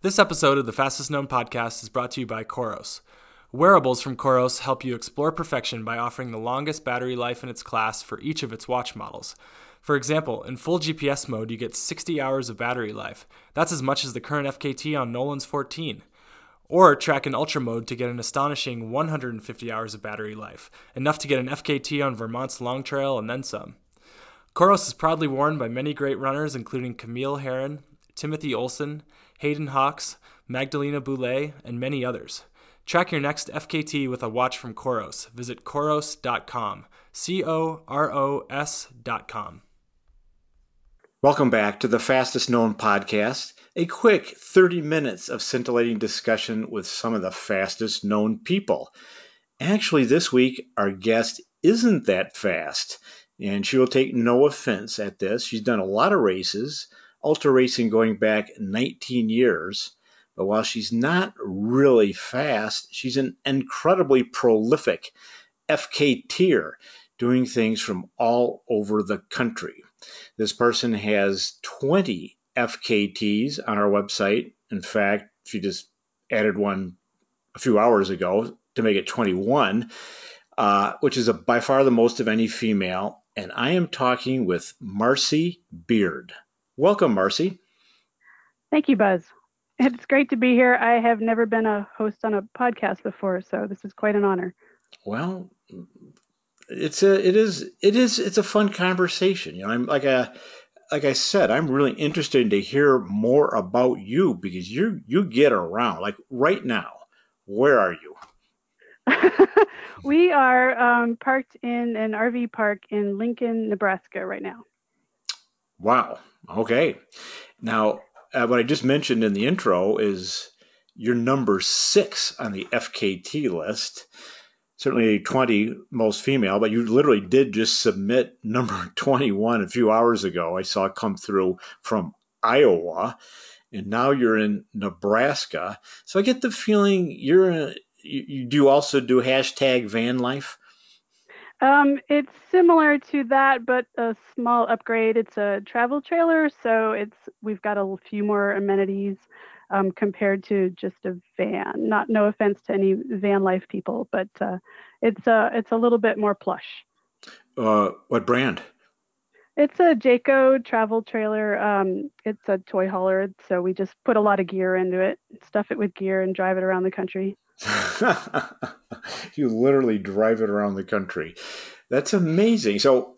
This episode of the Fastest Known podcast is brought to you by Coros. Wearables from Coros help you explore perfection by offering the longest battery life in its class for each of its watch models. For example, in full GPS mode, you get 60 hours of battery life. That's as much as the current FKT on Nolan's 14. Or track in Ultra mode to get an astonishing 150 hours of battery life, enough to get an FKT on Vermont's Long Trail and then some. Coros is proudly worn by many great runners, including Camille Herron, Timothy Olson, Hayden Hawks, Magdalena Boulet, and many others. Track your next FKT with a watch from Coros. Visit Coros.com. C O R O S.com. Welcome back to the Fastest Known podcast, a quick 30 minutes of scintillating discussion with some of the fastest known people. Actually, this week, our guest isn't that fast, and she will take no offense at this. She's done a lot of races, ultra racing going back 19 years. But while she's not really fast, she's an incredibly prolific FKTer, doing things from all over the country. This person has 20 FKTs on our website. In fact, she just added one a few hours ago to make it 21, uh, which is a, by far the most of any female. And I am talking with Marcy Beard. Welcome, Marcy. Thank you, Buzz. It's great to be here. I have never been a host on a podcast before, so this is quite an honor. Well, it's a it is it is it's a fun conversation. You know, I'm like a like I said, I'm really interested to hear more about you because you you get around. Like right now, where are you? we are um, parked in an RV park in Lincoln, Nebraska, right now. Wow. Okay. Now, uh, what I just mentioned in the intro is you're number six on the FKT list. Certainly 20 most female, but you literally did just submit number 21 a few hours ago. I saw it come through from Iowa, and now you're in Nebraska. So I get the feeling you're you do also do hashtag van life. Um, it's similar to that, but a small upgrade. It's a travel trailer, so it's we've got a few more amenities um, compared to just a van. Not no offense to any van life people, but uh, it's a it's a little bit more plush. Uh, what brand? It's a Jayco travel trailer. Um, it's a toy hauler, so we just put a lot of gear into it, stuff it with gear, and drive it around the country. you literally drive it around the country. That's amazing. So,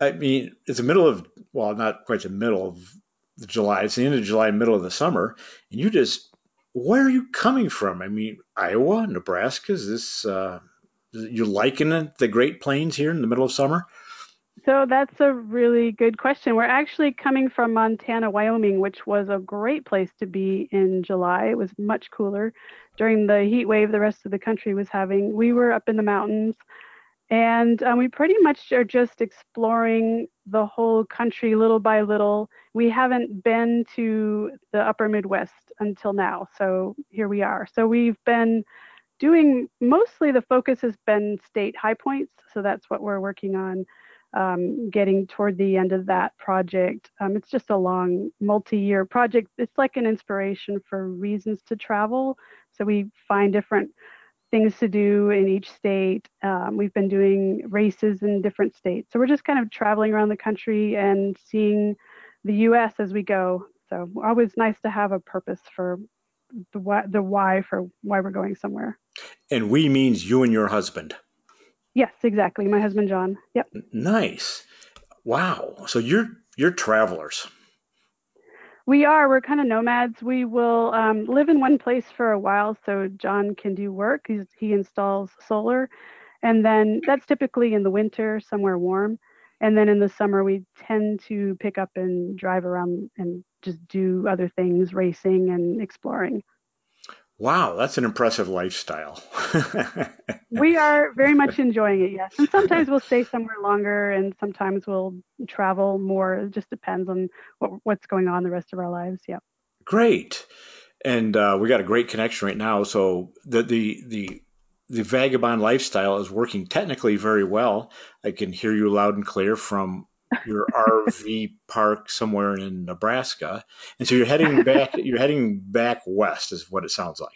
I mean, it's the middle of, well, not quite the middle of July. It's the end of July, middle of the summer. And you just, where are you coming from? I mean, Iowa, Nebraska? Is this, uh, you liking it, the Great Plains here in the middle of summer? So that's a really good question. We're actually coming from Montana, Wyoming, which was a great place to be in July. It was much cooler during the heat wave the rest of the country was having. We were up in the mountains and um, we pretty much are just exploring the whole country little by little. We haven't been to the upper Midwest until now. So here we are. So we've been doing mostly the focus has been state high points. So that's what we're working on um, getting toward the end of that project. Um, it's just a long, multi-year project. It's like an inspiration for reasons to travel. So we find different things to do in each state. Um, we've been doing races in different states. So we're just kind of traveling around the country and seeing the U.S. as we go. So always nice to have a purpose for the why, the why for why we're going somewhere. And we means you and your husband. Yes, exactly. My husband John. Yep. Nice. Wow. So you're you're travelers. We are. We're kind of nomads. We will um, live in one place for a while so John can do work. He's, he installs solar. And then that's typically in the winter, somewhere warm. And then in the summer, we tend to pick up and drive around and just do other things, racing and exploring. Wow, that's an impressive lifestyle. we are very much enjoying it, yes. And sometimes we'll stay somewhere longer and sometimes we'll travel more. It just depends on what, what's going on the rest of our lives. Yeah. Great. And uh, we got a great connection right now. So the, the, the, the vagabond lifestyle is working technically very well. I can hear you loud and clear from your RV park somewhere in Nebraska, and so you're heading back. you're heading back west, is what it sounds like.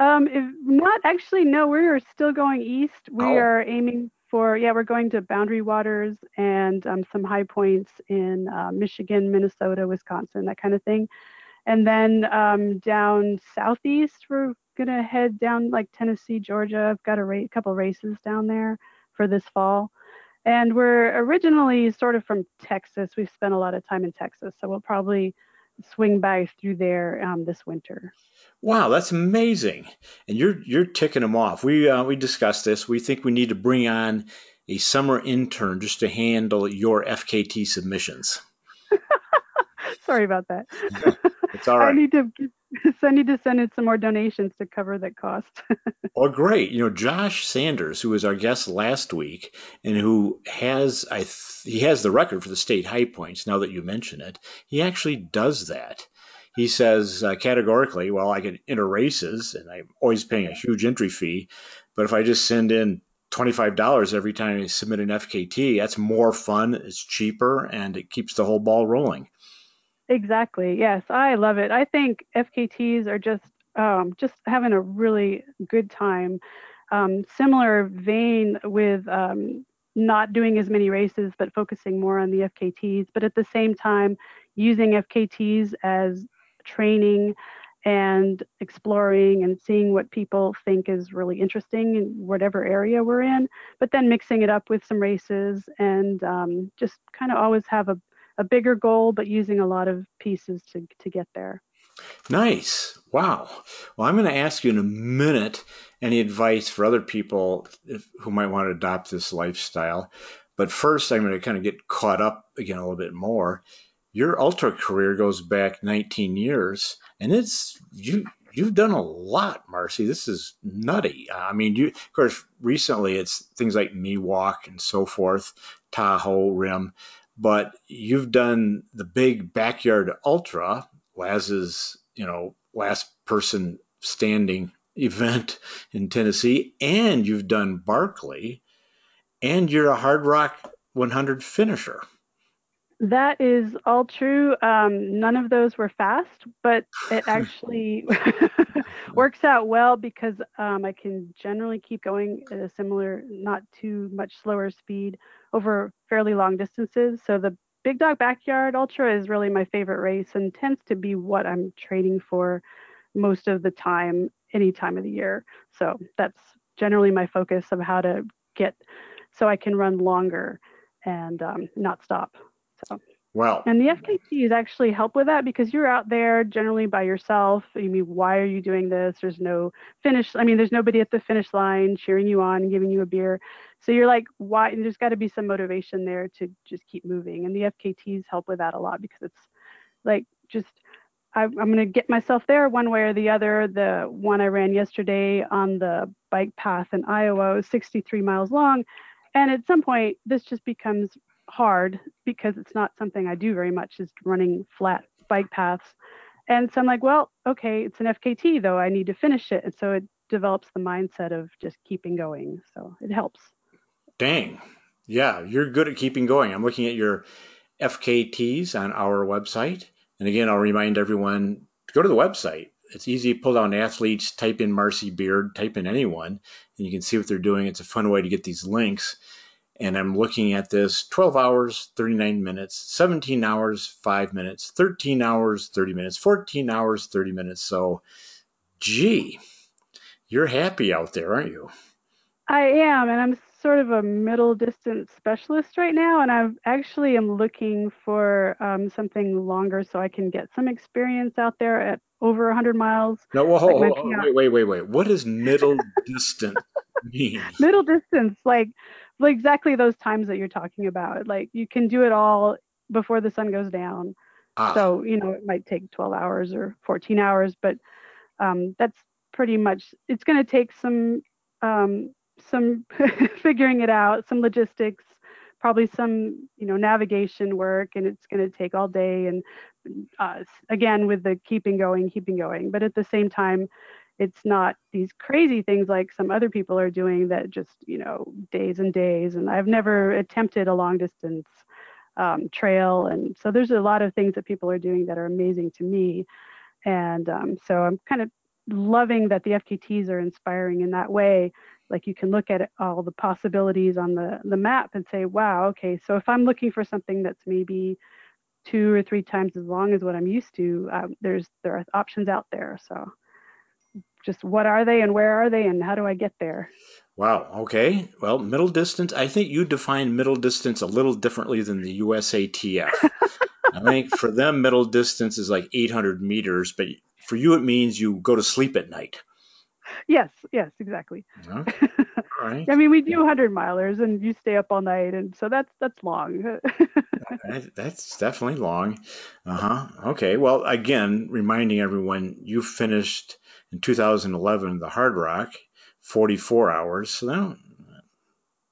Um, not actually, no. We are still going east. We oh. are aiming for yeah. We're going to Boundary Waters and um, some high points in uh, Michigan, Minnesota, Wisconsin, that kind of thing. And then um, down southeast, we're gonna head down like Tennessee, Georgia. I've got a ra- couple races down there for this fall. And we're originally sort of from Texas. We've spent a lot of time in Texas, so we'll probably swing by through there um, this winter. Wow, that's amazing! And you're you're ticking them off. We uh, we discussed this. We think we need to bring on a summer intern just to handle your FKT submissions. Sorry about that. It's all right. I need to so I need to send in some more donations to cover that cost. well, great! You know, Josh Sanders, who was our guest last week, and who has I th- he has the record for the state high points. Now that you mention it, he actually does that. He says uh, categorically, "Well, I can enter races, and I'm always paying a huge entry fee, but if I just send in $25 every time I submit an FKT. That's more fun, it's cheaper, and it keeps the whole ball rolling. Exactly. Yes, I love it. I think FKTs are just um, just having a really good time. Um, similar vein with um, not doing as many races, but focusing more on the FKTs, but at the same time using FKTs as training and exploring and seeing what people think is really interesting in whatever area we're in, but then mixing it up with some races and um, just kind of always have a a bigger goal, but using a lot of pieces to, to get there. Nice. Wow. Well, I'm going to ask you in a minute any advice for other people if, who might want to adopt this lifestyle. But first, I'm going to kind of get caught up again a little bit more. Your ultra career goes back 19 years, and it's you. You've done a lot, Marcy. This is nutty. I mean, you of course recently it's things like Miwok and so forth, Tahoe Rim but you've done the big backyard ultra, Laz's, you know, last person standing event in Tennessee, and you've done Barkley, and you're a Hardrock 100 finisher. That is all true. Um, none of those were fast, but it actually works out well because um, I can generally keep going at a similar, not too much slower speed over fairly long distances. So the Big Dog Backyard Ultra is really my favorite race and tends to be what I'm training for most of the time, any time of the year. So that's generally my focus of how to get so I can run longer and um, not stop. So. Wow. And the FKTs actually help with that because you're out there generally by yourself. I mean, why are you doing this? There's no finish. I mean, there's nobody at the finish line cheering you on, and giving you a beer. So you're like, why? And there's got to be some motivation there to just keep moving. And the FKTs help with that a lot because it's like just, I, I'm going to get myself there one way or the other. The one I ran yesterday on the bike path in Iowa was 63 miles long. And at some point, this just becomes hard because it's not something I do very much is running flat bike paths. And so I'm like, well, okay, it's an FKT though. I need to finish it. And so it develops the mindset of just keeping going. So it helps. Dang. Yeah, you're good at keeping going. I'm looking at your FKTs on our website. And again, I'll remind everyone to go to the website. It's easy to pull down athletes, type in Marcy Beard, type in anyone, and you can see what they're doing. It's a fun way to get these links and I'm looking at this 12 hours, 39 minutes, 17 hours, 5 minutes, 13 hours, 30 minutes, 14 hours, 30 minutes. So, gee, you're happy out there, aren't you? I am, and I'm sort of a middle distance specialist right now, and I actually am looking for um, something longer so I can get some experience out there at over 100 miles. No, well, hold, like hold, wait, wait, wait, wait. What does middle distance mean? Middle distance, like like exactly those times that you're talking about. Like you can do it all before the sun goes down. Ah. So, you know, it might take 12 hours or 14 hours, but um, that's pretty much, it's going to take some, um, some figuring it out, some logistics, probably some, you know, navigation work, and it's going to take all day. And uh, again, with the keeping going, keeping going. But at the same time, it's not these crazy things like some other people are doing that just you know days and days and i've never attempted a long distance um, trail. And so there's a lot of things that people are doing that are amazing to me. And um, so I'm kind of loving that the FKTs are inspiring in that way. Like you can look at it, all the possibilities on the, the map and say, wow, okay, so if I'm looking for something that's maybe two or three times as long as what I'm used to, um, there's there are options out there. So just what are they and where are they and how do I get there? Wow. Okay. Well, middle distance. I think you define middle distance a little differently than the USATF. I think for them, middle distance is like 800 meters, but for you, it means you go to sleep at night. Yes. Yes. Exactly. Okay. All right. I mean, we do 100 milers, and you stay up all night, and so that's that's long. that, that's definitely long. Uh huh. Okay. Well, again, reminding everyone, you finished in 2011 the Hardrock, 44 hours. So that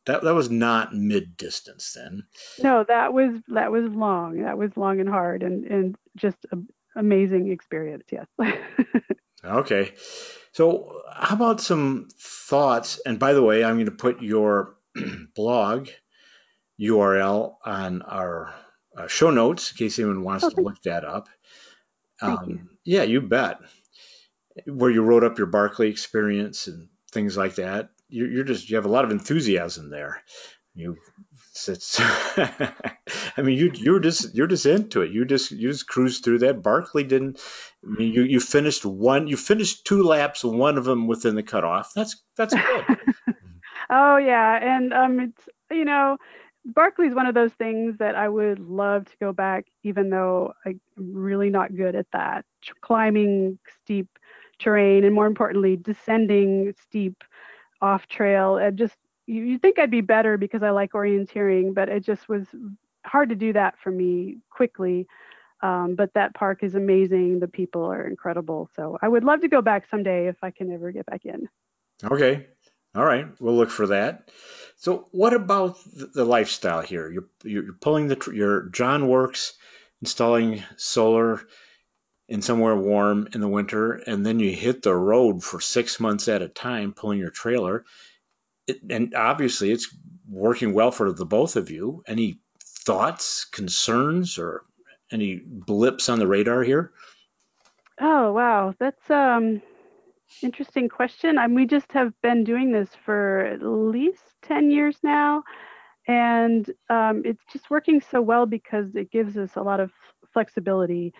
that, that was not mid distance then. No, that was that was long. That was long and hard, and and just an amazing experience. Yes. okay. So, how about some thoughts? And by the way, I'm going to put your blog URL on our uh, show notes in case anyone wants okay. to look that up. Um, yeah, you bet. Where you wrote up your Barkley experience and things like that. You're, you're just you have a lot of enthusiasm there. You, it's, I mean, you you're just you're just into it. You just you just cruise through that. Barkley didn't. I mean, you you finished one. You finished two laps, one of them within the cutoff. That's that's good. oh yeah, and um, it's you know Barkley's one of those things that I would love to go back, even though I'm really not good at that. Climbing steep terrain, and more importantly, descending steep off trail. It just you, think I'd be better because I like orienteering, but it just was hard to do that for me quickly. Um, but that park is amazing. The people are incredible. So I would love to go back someday if I can ever get back in. Okay. All right. We'll look for that. So, what about the lifestyle here? You're you're pulling the your John works installing solar in somewhere warm in the winter, and then you hit the road for six months at a time pulling your trailer. It, and obviously, it's working well for the both of you. Any thoughts, concerns, or any blips on the radar here? Oh wow, that's um interesting question. I mean, we just have been doing this for at least 10 years now. And um, it's just working so well because it gives us a lot of flexibility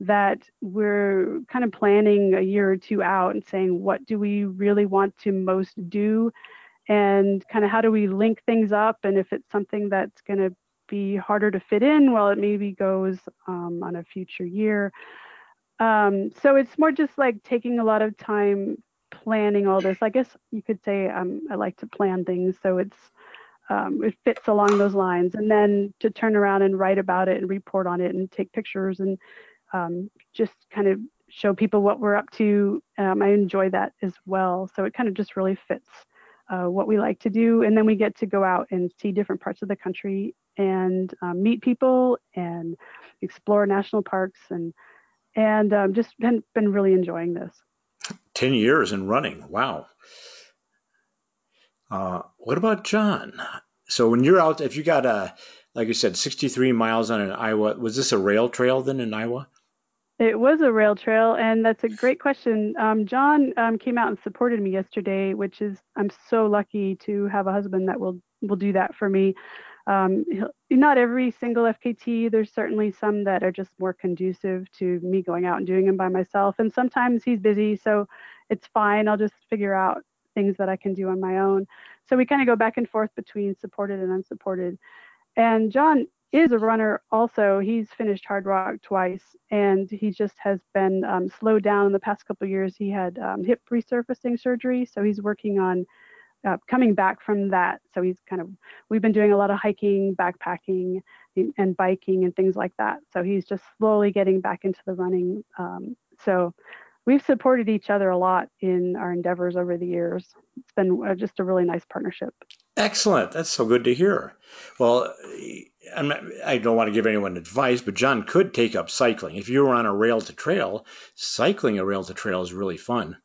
that we're kind of planning a year or two out and saying, what do we really want to most do? And kind of how do we link things up? And if it's something that's going to be harder to fit in, well, it maybe goes um, on a future year. Um, so it's more just like taking a lot of time planning all this. I guess you could say um, I like to plan things, so it's um, it fits along those lines. And then to turn around and write about it and report on it and take pictures and um, just kind of show people what we're up to. Um, I enjoy that as well. So it kind of just really fits uh, what we like to do. And then we get to go out and see different parts of the country and um, meet people and explore national parks and and um, just been been really enjoying this. 10 years and running. Wow. Uh, what about John? So when you're out, if you got a, like you said, 63 miles on an Iowa, was this a rail trail then in Iowa? It was a rail trail, and that's a great question. Um, John um, came out and supported me yesterday, which is I'm so lucky to have a husband that will will do that for me. Um, not every single FKT. There's certainly some that are just more conducive to me going out and doing them by myself. And sometimes he's busy, so it's fine. I'll just figure out things that I can do on my own. So we kind of go back and forth between supported and unsupported. And John is a runner also. He's finished Hardrock twice, and he just has been um, slowed down in the past couple years. He had um, hip resurfacing surgery, so he's working on uh, coming back from that. So he's kind of, we've been doing a lot of hiking, backpacking, and biking and things like that. So he's just slowly getting back into the running. Um, so we've supported each other a lot in our endeavors over the years. It's been uh, just a really nice partnership. Excellent. That's so good to hear. Well, not, i don't want to give anyone advice, but John could take up cycling. If you were on a rail to trail, cycling a rail to trail is really fun.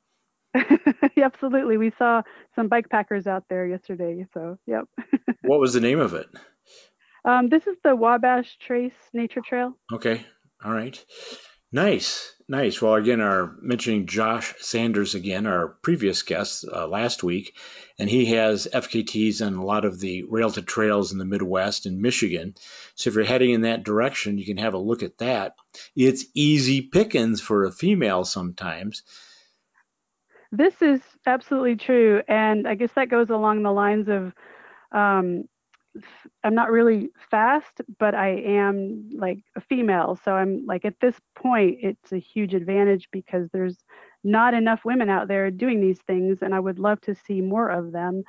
Absolutely. We saw some bike packers out there yesterday. So, yep. what was the name of it? Um, this is the Wabash Trace Nature Trail. Okay. All right. Nice, nice. Well, again, our mentioning Josh Sanders again, our previous guest uh, last week, and he has FKTs on a lot of the rail to trails in the Midwest and Michigan. So if you're heading in that direction, you can have a look at that. It's easy pickings for a female sometimes. This is absolutely true, and I guess that goes along the lines of um, I'm not really fast, but I am like a female. So I'm like at this point, it's a huge advantage because there's not enough women out there doing these things, and I would love to see more of them.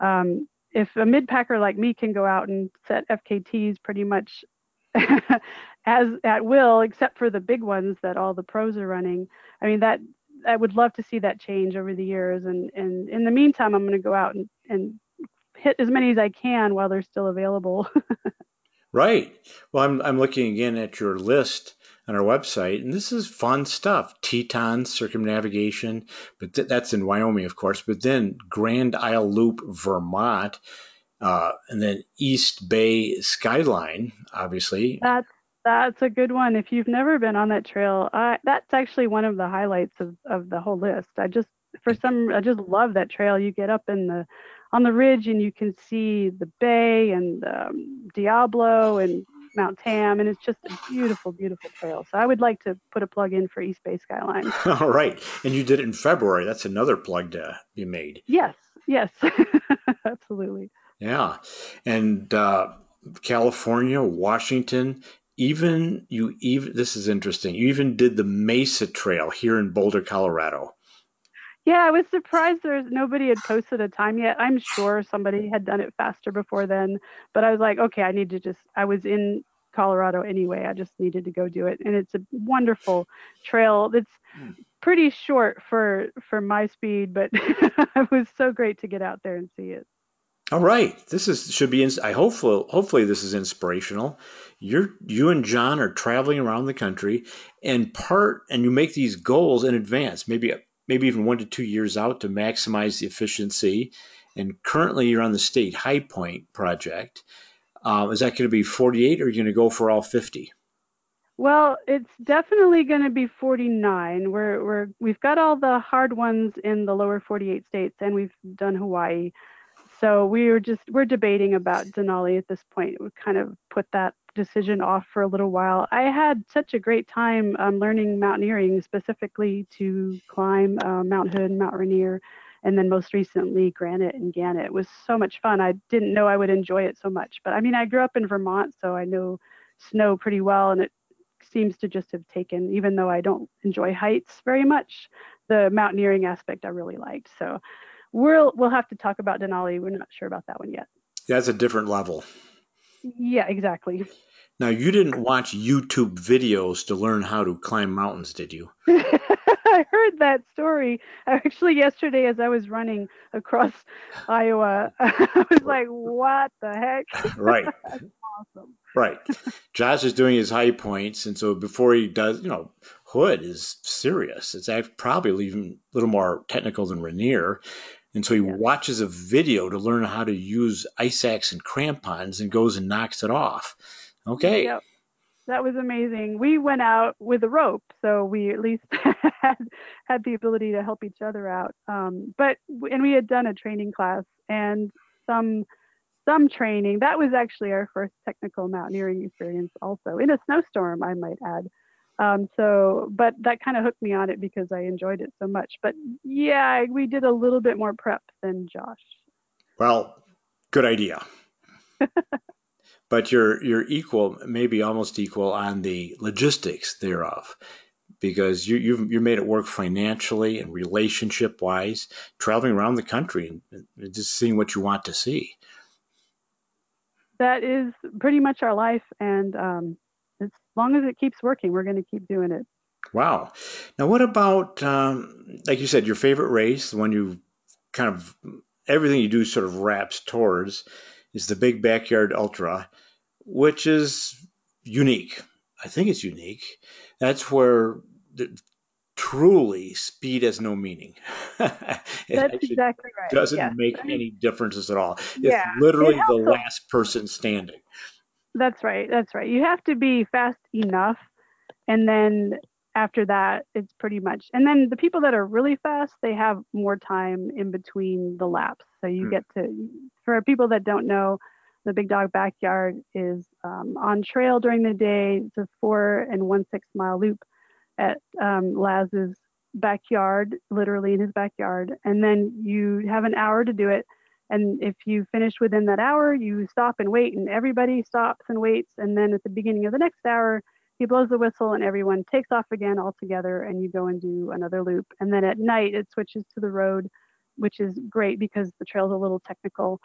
Um, if a mid packer like me can go out and set FKTs pretty much as at will, except for the big ones that all the pros are running, I mean that I would love to see that change over the years. And and in the meantime, I'm going to go out and and hit as many as I can while they're still available. right. Well, I'm, I'm looking again at your list on our website, and this is fun stuff. Teton circumnavigation, but th- that's in Wyoming, of course. But then Grand Isle Loop, Vermont, uh, and then East Bay Skyline, obviously. That's that's a good one. If you've never been on that trail, uh, that's actually one of the highlights of, of the whole list. I just for some I just love that trail. You get up in the on the ridge and you can see the bay and um, Diablo and Mount Tam, and it's just a beautiful, beautiful trail. So I would like to put a plug in for East Bay Skyline. All right, and you did it in February. That's another plug to be made. Yes, yes, absolutely. Yeah, and uh, California, Washington, even you even this is interesting. You even did the Mesa Trail here in Boulder, Colorado. Yeah, I was surprised there's nobody had posted a time yet. I'm sure somebody had done it faster before then, but I was like, okay, I need to just I was in Colorado anyway. I just needed to go do it. And it's a wonderful trail. It's hmm. pretty short for for my speed, but it was so great to get out there and see it. All right, this is should be. I hopefully hopefully this is inspirational. You're you and John are traveling around the country, and part and you make these goals in advance. Maybe maybe even one to two years out to maximize the efficiency. And currently, you're on the state high point project. Uh, is that going to be 48 or are you going to go for all 50? Well, it's definitely going to be 49. We're, we're, we've got all the hard ones in the lower 48 states and we've done Hawaii. So we are just, we're debating about Denali at this point. We kind of put that decision off for a little while. I had such a great time um, learning mountaineering, specifically to climb uh, Mount Hood, Mount Rainier, and then most recently Granite and Gannett. It was so much fun. I didn't know I would enjoy it so much, but I mean, I grew up in Vermont, so I know snow pretty well, and it seems to just have taken, even though I don't enjoy heights very much, the mountaineering aspect I really liked. So we'll we'll have to talk about Denali. We're not sure about that one yet. That's a different level. Yeah, exactly. Now, you didn't watch YouTube videos to learn how to climb mountains, did you? I heard that story actually yesterday as I was running across Iowa. I was like, what the heck? Right. awesome. Right. Josh is doing his high points. And so before he does, you know, Hood is serious. It's probably even a little more technical than Rainier. And so he yeah. watches a video to learn how to use ice axe and crampons and goes and knocks it off. Okay. Yep. That was amazing. We went out with a rope, so we at least had, had the ability to help each other out. Um, but and we had done a training class and some some training. That was actually our first technical mountaineering experience, also in a snowstorm, I might add. Um, so, but that kind of hooked me on it because I enjoyed it so much. But yeah, we did a little bit more prep than Josh. Well, good idea. but you're you're equal, maybe almost equal on the logistics thereof, because you you've you made it work financially and relationship wise, traveling around the country and just seeing what you want to see. That is pretty much our life, and um, long as it keeps working, we're going to keep doing it. Wow. Now, what about, um, like you said, your favorite race, the one you kind of everything you do sort of wraps towards, is the Big Backyard Ultra, which is unique. I think it's unique. That's where the, truly speed has no meaning. That's exactly right. Doesn't make any differences at all. It's yeah, literally it the last person standing. That's right. That's right. You have to be fast enough, and then after that, it's pretty much. And then the people that are really fast, they have more time in between the laps. So you mm. get to. For people that don't know, the Big Dog Backyard is um, on trail during the day. It's a four and one six mile loop at um, Laz's backyard, literally in his backyard. And then you have an hour to do it. And if you finish within that hour, you stop and wait, and everybody stops and waits. And then at the beginning of the next hour, he blows the whistle and everyone takes off again all together and you go and do another loop. And then at night, it switches to the road, which is great because the trail's a little technical.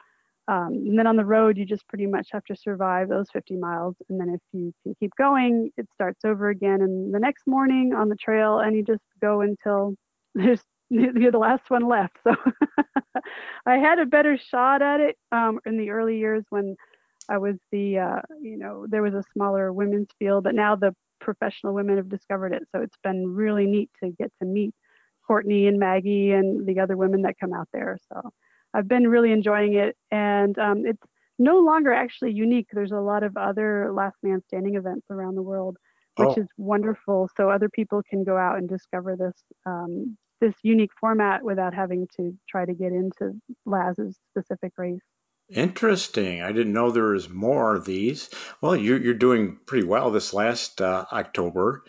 Um, and then on the road, you just pretty much have to survive those 50 miles. And then if you can keep going, it starts over again. And the next morning on the trail, and you just go until there's you're the last one left. So I had a better shot at it um, in the early years when I was the, uh, you know, there was a smaller women's field, but now the professional women have discovered it. So it's been really neat to get to meet Courtney and Maggie and the other women that come out there. So I've been really enjoying it, and um, it's no longer actually unique. There's a lot of other Last Man Standing events around the world, which oh. is wonderful. So other people can go out and discover this um, this unique format without having to try to get into Laz's specific race. Interesting. I didn't know there was more of these. Well, you're, you're doing pretty well this last uh, October.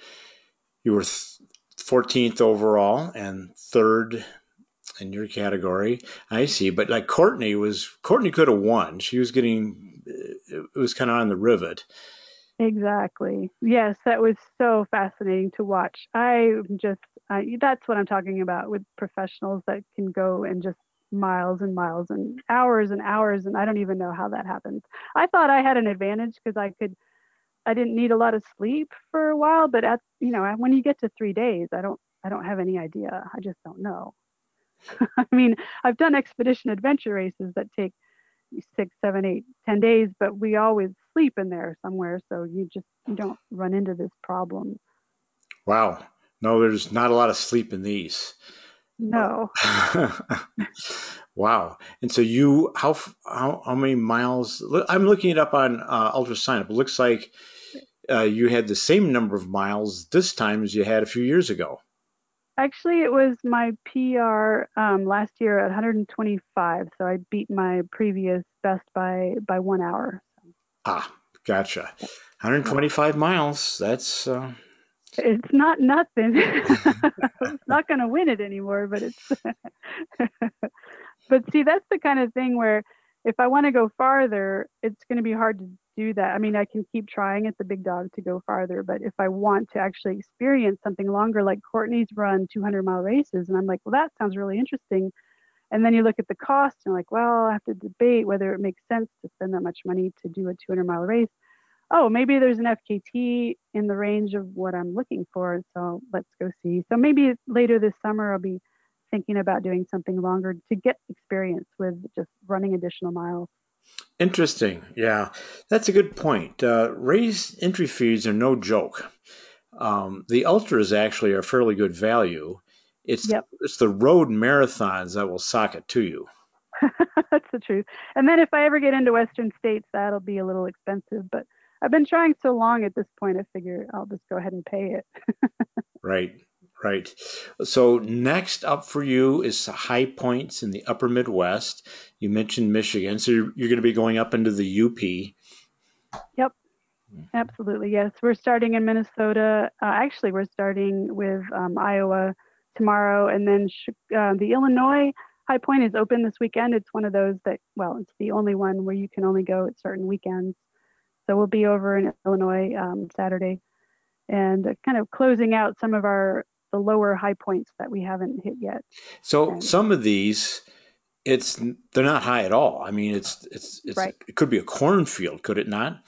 You were th- 14th overall and third in your category. I see. But like Courtney was, Courtney could have won. She was getting, it was kind of on the rivet. Exactly. Yes, that was so fascinating to watch. I just, I, that's what I'm talking about with professionals that can go and just miles and miles and hours and hours. And I don't even know how that happens. I thought I had an advantage because I could, I didn't need a lot of sleep for a while. But at, you know, when you get to three days, I don't, I don't have any idea. I just don't know. I mean, I've done expedition adventure races that take six, seven, eight, ten days, but we always sleep in there somewhere, so you just you don't run into this problem. Wow. No, there's not a lot of sleep in these. No. wow. And so you, how, how how many miles? I'm looking it up on uh, UltraSignup. It looks like uh, you had the same number of miles this time as you had a few years ago. Actually, it was my PR um, last year at 125, so I beat my previous best by by one hour. Ah, gotcha. 125 miles. That's. Uh... It's not nothing. it's not going to win it anymore, but it's. but see, that's the kind of thing where if I want to go farther, it's going to be hard to do that. I mean, I can keep trying at the big dog to go farther, but if I want to actually experience something longer, like Courtney's run 200 mile races, and I'm like, well, that sounds really interesting. And then you look at the cost and like, well, I have to debate whether it makes sense to spend that much money to do a 200 mile race. Oh, maybe there's an FKT in the range of what I'm looking for. So let's go see. So maybe later this summer, I'll be thinking about doing something longer to get experience with just running additional miles. Interesting. Yeah, that's a good point. Uh, raised entry fees are no joke. Um, the ultras actually are fairly good value. It's yep. it's the road marathons that will sock it to you. that's the truth. And then if I ever get into Western states, that'll be a little expensive. But I've been trying so long at this point, I figure I'll just go ahead and pay it. right. Right. So next up for you is high points in the upper Midwest. You mentioned Michigan, so you're, you're going to be going up into the UP. Yep. Absolutely. Yes. We're starting in Minnesota. Uh, actually, we're starting with um, Iowa tomorrow, and then uh, the Illinois High Point is open this weekend. It's one of those that, well, it's the only one where you can only go at certain weekends. So we'll be over in Illinois um, Saturday and kind of closing out some of our the lower high points that we haven't hit yet. So and, some of these, it's they're not high at all. I mean, it's it's it's right. it could be a cornfield, could it not?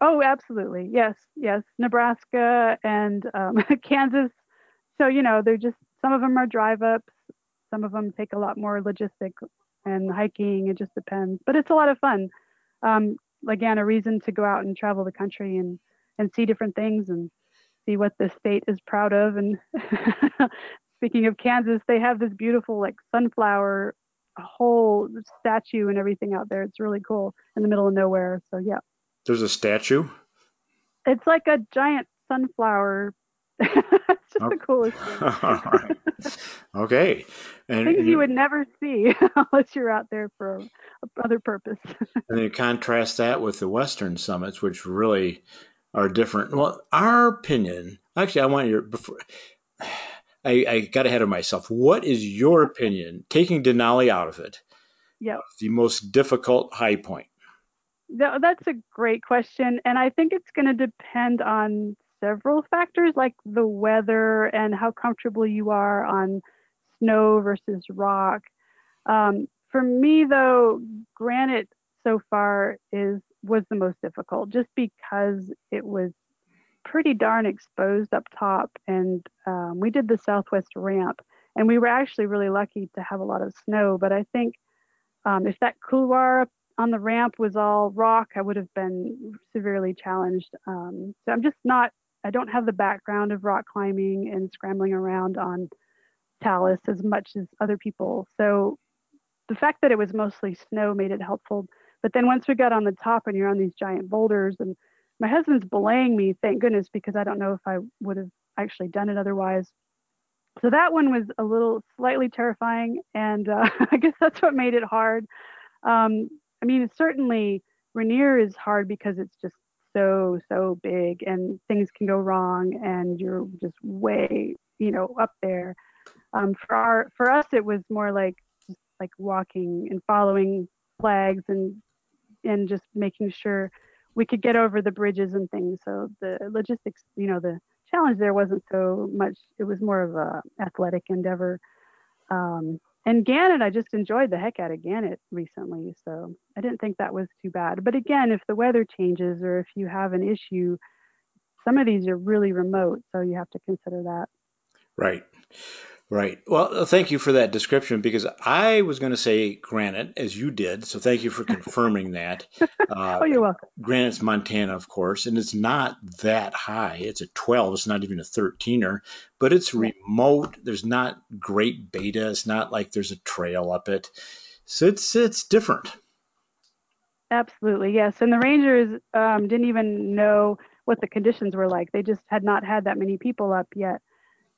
Oh, absolutely. Yes, yes. Nebraska and um, Kansas. So you know, they're just some of them are drive ups. Some of them take a lot more logistic and hiking. It just depends, but it's a lot of fun. Um, again, a reason to go out and travel the country and and see different things and see what the state is proud of. And speaking of Kansas, they have this beautiful like sunflower whole statue and everything out there. It's really cool in the middle of nowhere. So yeah. There's a statue. It's like a giant sunflower. it's just oh. the coolest thing. okay. And, Things you would never see unless you're out there for other purpose. and then you contrast that with the Western summits, which really are different. Well, our opinion, actually, I want your before. I, I got ahead of myself. What is your opinion, taking Denali out of it? Yeah. The most difficult high point. That's a great question. And I think it's going to depend on several factors like the weather and how comfortable you are on snow versus rock. Um, for me, though, granite so far is was the most difficult just because it was pretty darn exposed up top. And um, we did the Southwest ramp, and we were actually really lucky to have a lot of snow. But I think um, if that couloir on the ramp was all rock, I would have been severely challenged. Um, so I'm just not, I don't have the background of rock climbing and scrambling around on talus as much as other people. So the fact that it was mostly snow made it helpful. But then once we got on the top and you're on these giant boulders, and my husband's belaying me, thank goodness, because I don't know if I would have actually done it otherwise. So that one was a little slightly terrifying, and uh, I guess that's what made it hard. Um, I mean, certainly Rainier is hard because it's just so so big, and things can go wrong, and you're just way you know up there. Um, for our for us, it was more like just like walking and following flags and and just making sure we could get over the bridges and things. So the logistics, you know, the challenge there wasn't so much. It was more of a athletic endeavor. Um, and Gannett, I just enjoyed the heck out of Gannett recently, so I didn't think that was too bad. But again, if the weather changes or if you have an issue, some of these are really remote, so you have to consider that. Right. Right. Well, uh, thank you for that description because I was going to say granite as you did. So thank you for confirming that. Uh, oh, you're welcome. Granite's Montana, of course, and it's not that high. It's a 12. It's not even a 13er, but it's remote. There's not great beta. It's not like there's a trail up it. So it's it's different. Absolutely, yes. And the Rangers um, didn't even know what the conditions were like. They just had not had that many people up yet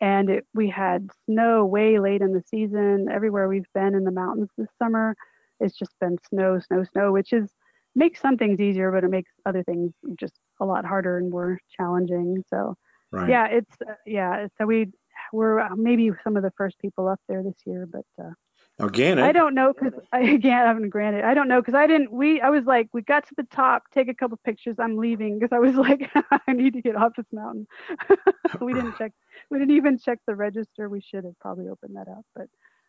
and it, we had snow way late in the season. Everywhere we've been in the mountains this summer, it's just been snow, snow, snow, which is makes some things easier, but it makes other things just a lot harder and more challenging. So, right. yeah, it's uh, yeah. So we we're uh, maybe some of the first people up there this year, but uh, Again, I don't know because I again haven't granted. I don't know because I didn't. We I was like we got to the top, take a couple pictures. I'm leaving because I was like I need to get off this mountain. we didn't check. We didn't even check the register. We should have probably opened that up, but.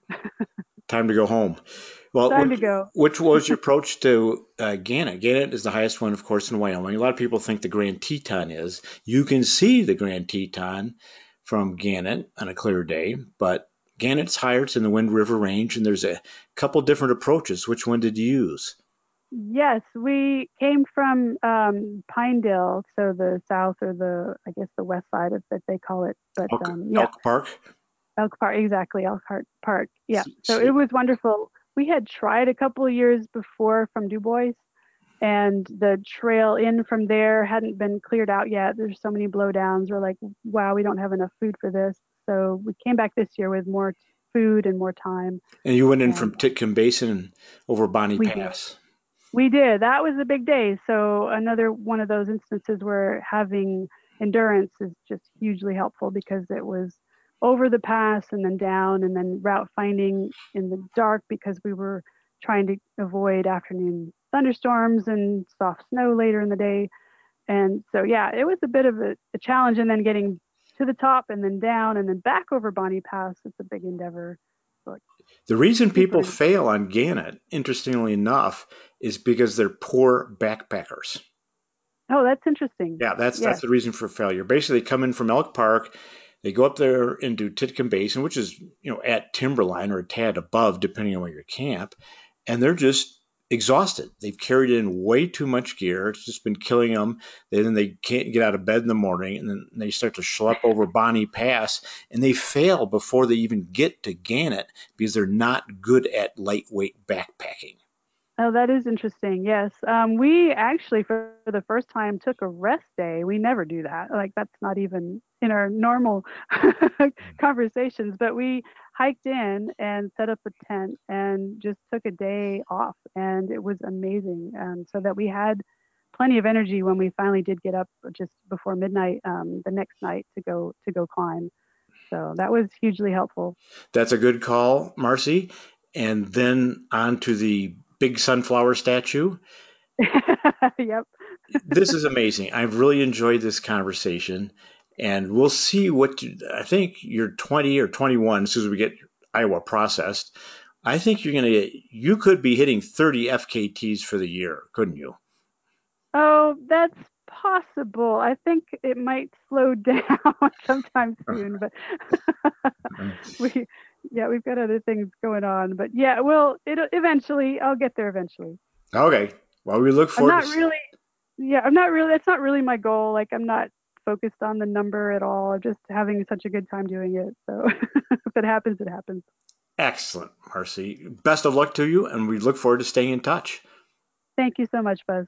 Time to go home. Well, time to go. which was your approach to uh, Gannett? Gannett is the highest one, of course, in Wyoming. A lot of people think the Grand Teton is. You can see the Grand Teton from Gannett on a clear day, but Gannett's higher. It's in the Wind River Range, and there's a couple different approaches. Which one did you use? Yes, we came from um, Pinedale, so the south or the, I guess, the west side of it, they call it. But Elk, um, yeah. Elk Park. Elk Park, exactly, Elk Park. Yeah, so it was wonderful. We had tried a couple of years before from Dubois, and the trail in from there hadn't been cleared out yet. There's so many blowdowns. We're like, wow, we don't have enough food for this. So we came back this year with more food and more time. And you went in and from Titcomb Basin over Bonney Pass. Did. We did. That was a big day. So another one of those instances where having endurance is just hugely helpful because it was over the pass and then down and then route finding in the dark because we were trying to avoid afternoon thunderstorms and soft snow later in the day. And so, yeah, it was a bit of a, a challenge. And then getting to the top and then down and then back over Bonney Pass. It's a big endeavor. The reason people fail on Gannett, interestingly enough, is because they're poor backpackers. Oh, that's interesting. Yeah, that's that's the reason for failure. Basically, they come in from Elk Park, they go up there into Titcomb Basin, which is you know at timberline or a tad above, depending on where you camp, and they're just exhausted. They've carried in way too much gear. It's just been killing them. Then they can't get out of bed in the morning, and then they start to schlep over Bonney Pass, and they fail before they even get to Gannett because they're not good at lightweight backpacking. Oh, that is interesting. Yes. Um, we actually, for the first time, took a rest day. We never do that. Like, that's not even in our normal conversations. But we hiked in and set up a tent and just took a day off. And it was amazing. Um, so that we had plenty of energy when we finally did get up just before midnight um, the next night to go to go climb. So that was hugely helpful. That's a good call, Marcy. And then on to the big sunflower statue. yep. this is amazing. I've really enjoyed this conversation, and we'll see what you, I think you're 20 or 21 as soon as we get Iowa processed. I think you're going to you could be hitting 30 FKTs for the year, couldn't you? Oh, that's possible. I think it might slow down sometime soon, but we yeah, we've got other things going on. But yeah, well, it'll eventually I'll get there eventually. Okay. Well, we look forward. I'm not to... really. Yeah, I'm not really. That's not really my goal. Like, I'm not focused on the number at all. I'm just having such a good time doing it. So if it happens, it happens. Excellent, Marcy. Best of luck to you, and we look forward to staying in touch. Thank you so much, Buzz.